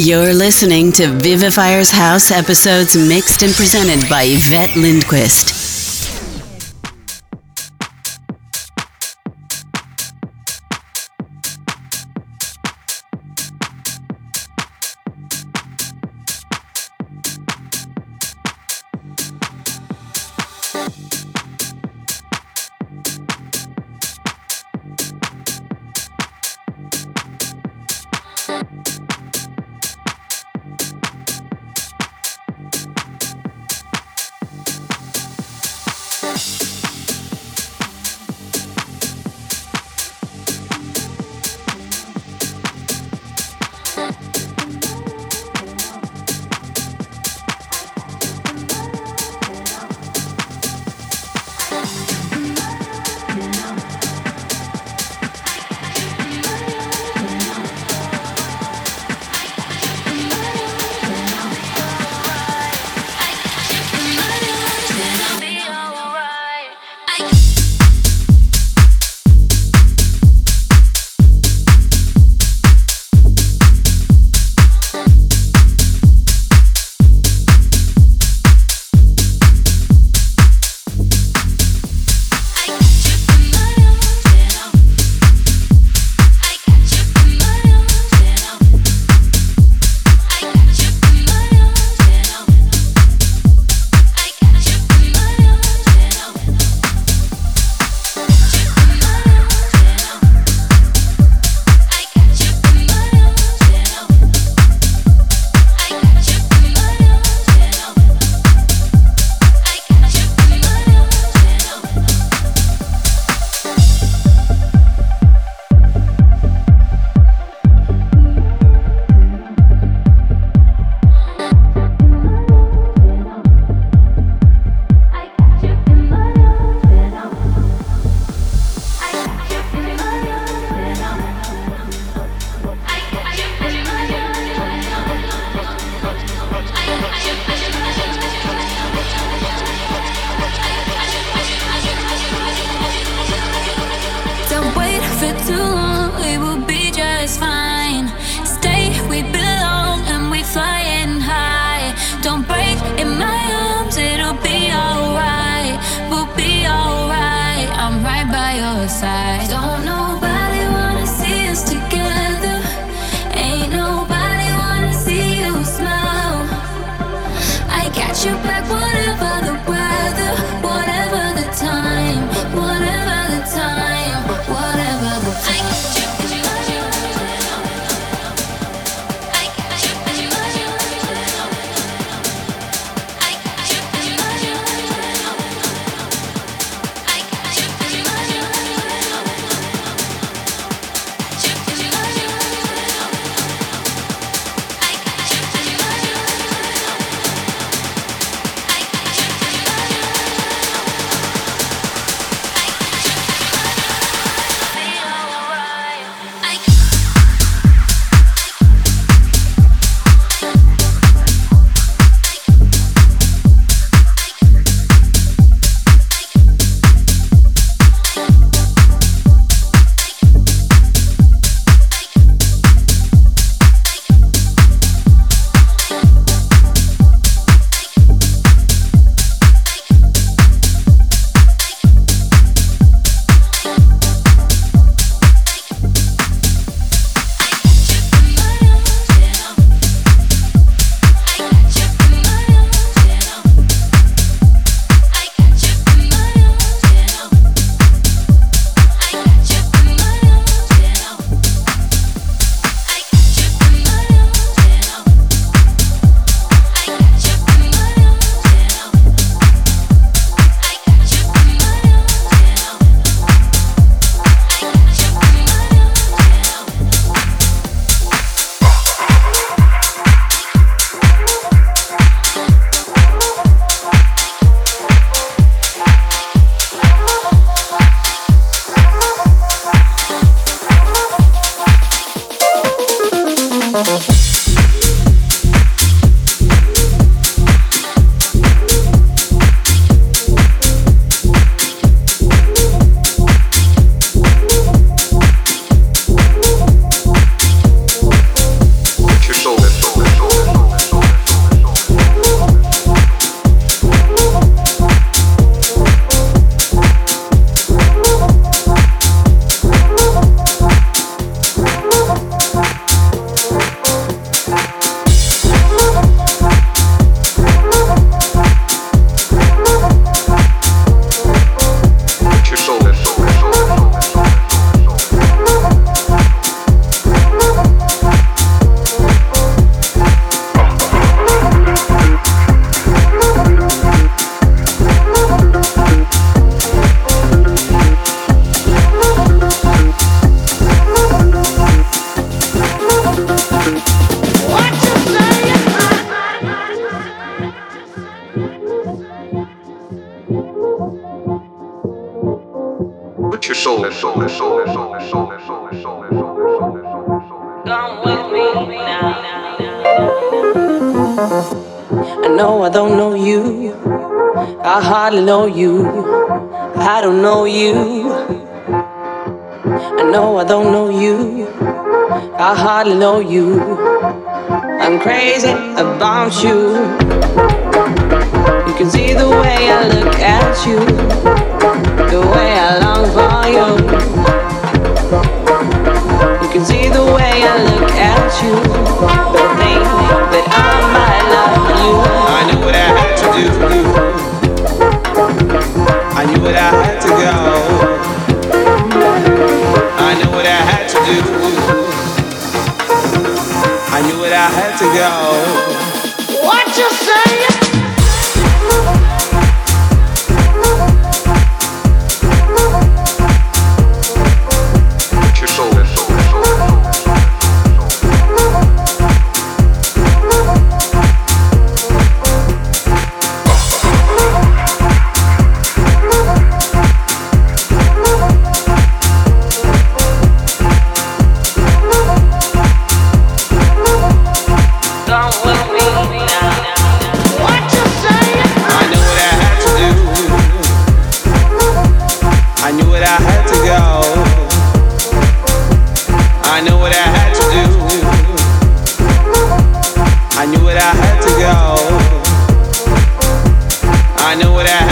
You're listening to Vivifier's House episodes mixed and presented by Yvette Lindquist. Hardly know you. I don't know you. I know I don't know you. I hardly know you. I'm crazy about you. You can see the way I look at you, the way I long for you. You can see the way I look at you, I I knew that.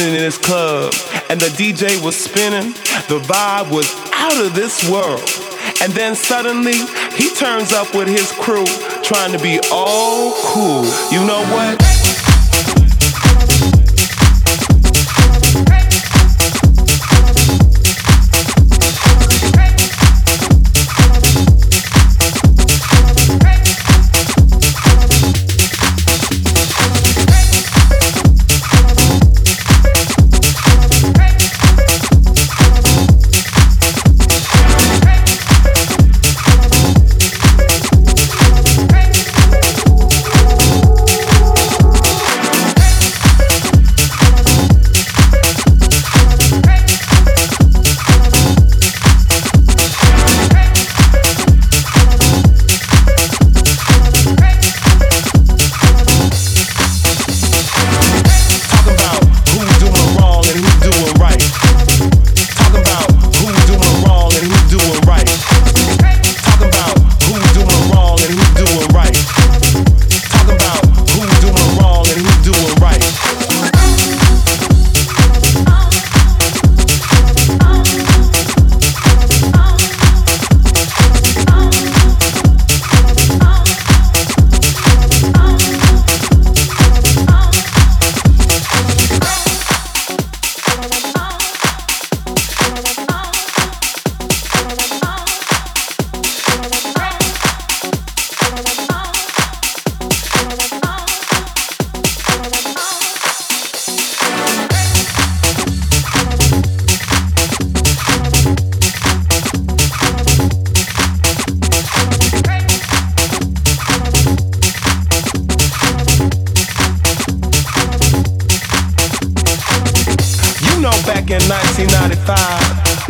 in his club, and the DJ was spinning. The vibe was out of this world. And then suddenly, he turns up with his crew, trying to be all cool. You know what?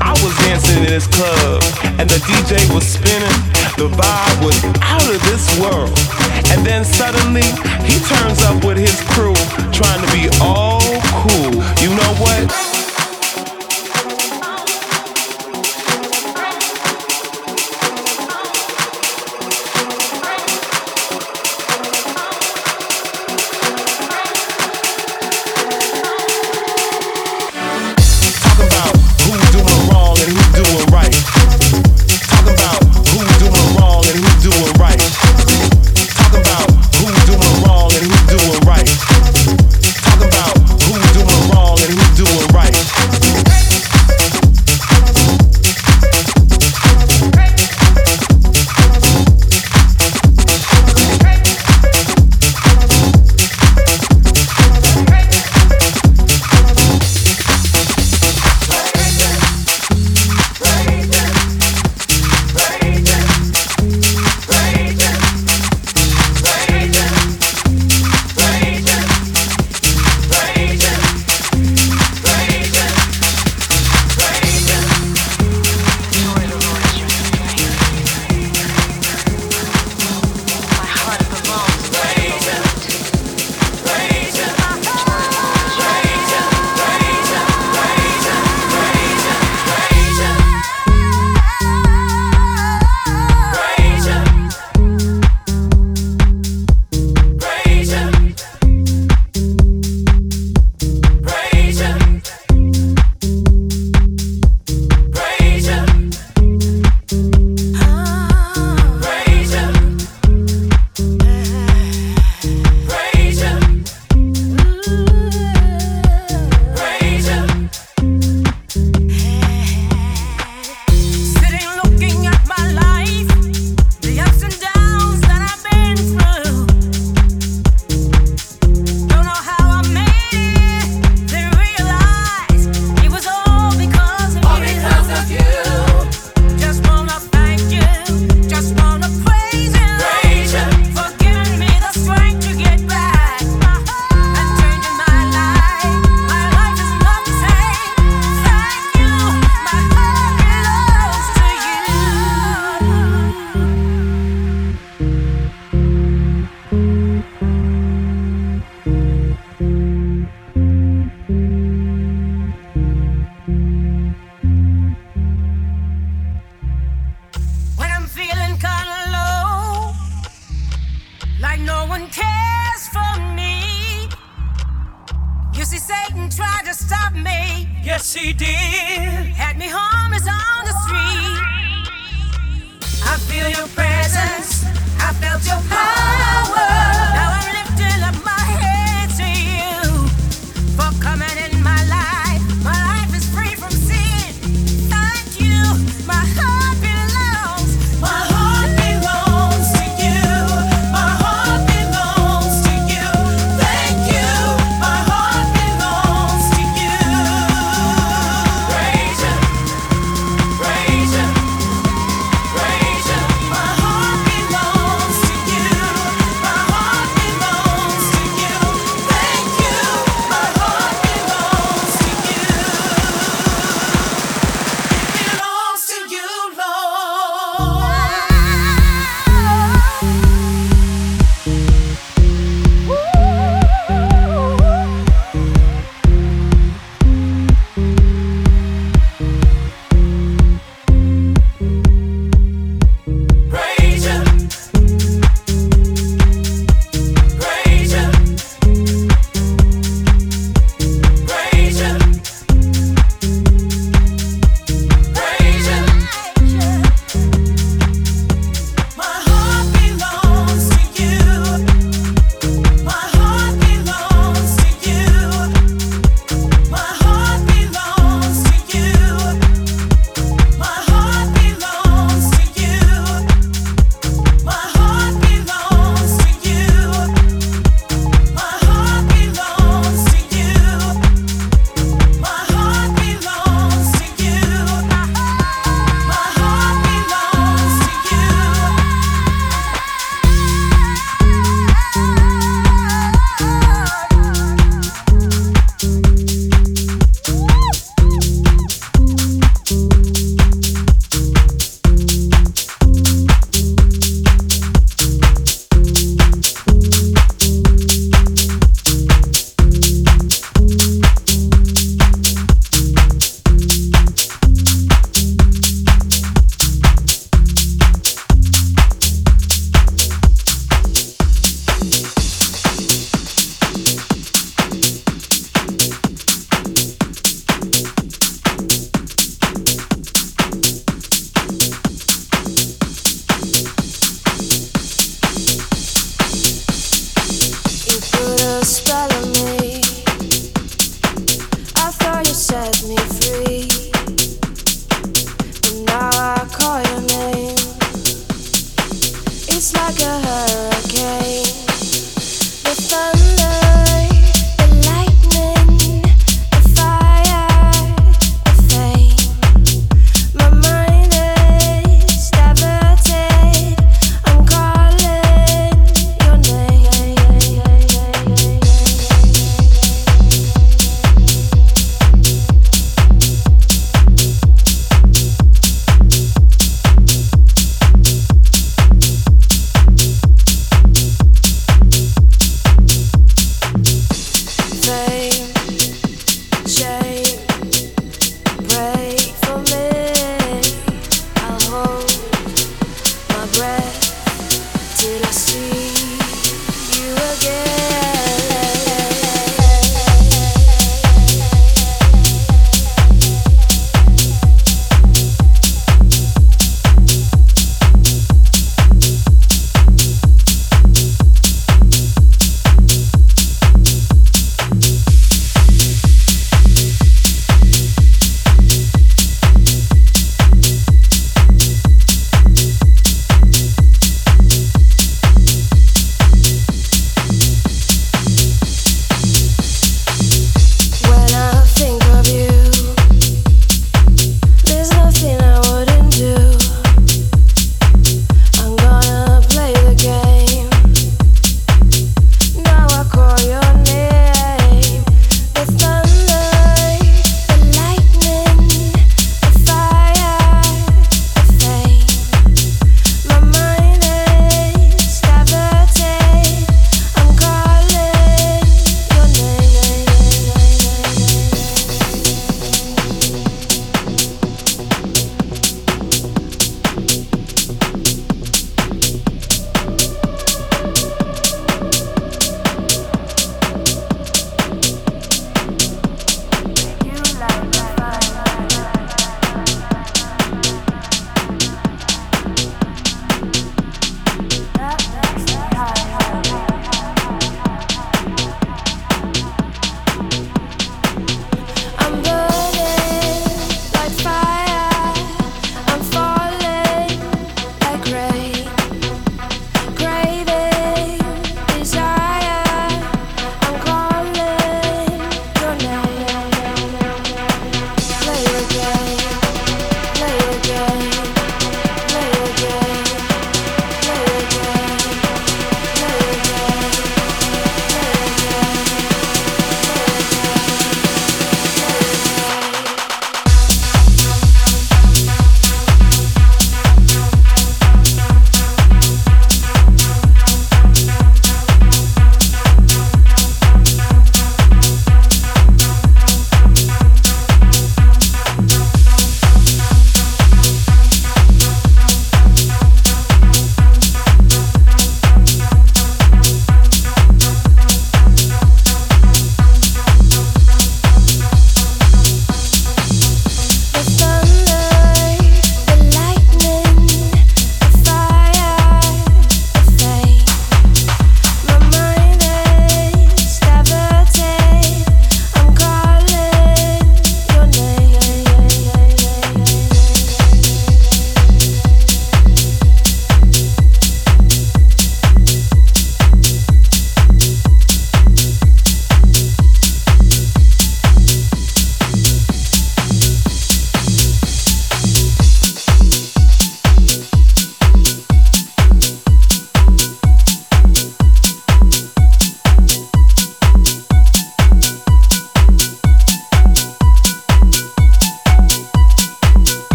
I was dancing in this club and the DJ was spinning. The vibe was out of this world. And then suddenly he turns up with his crew trying to be all cool. You know what?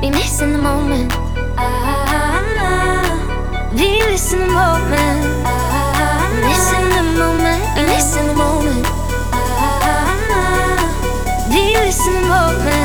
be ah, ah, missing the moment. Be missing the moment. Missing the moment. Be missing the moment. Be missing the moment.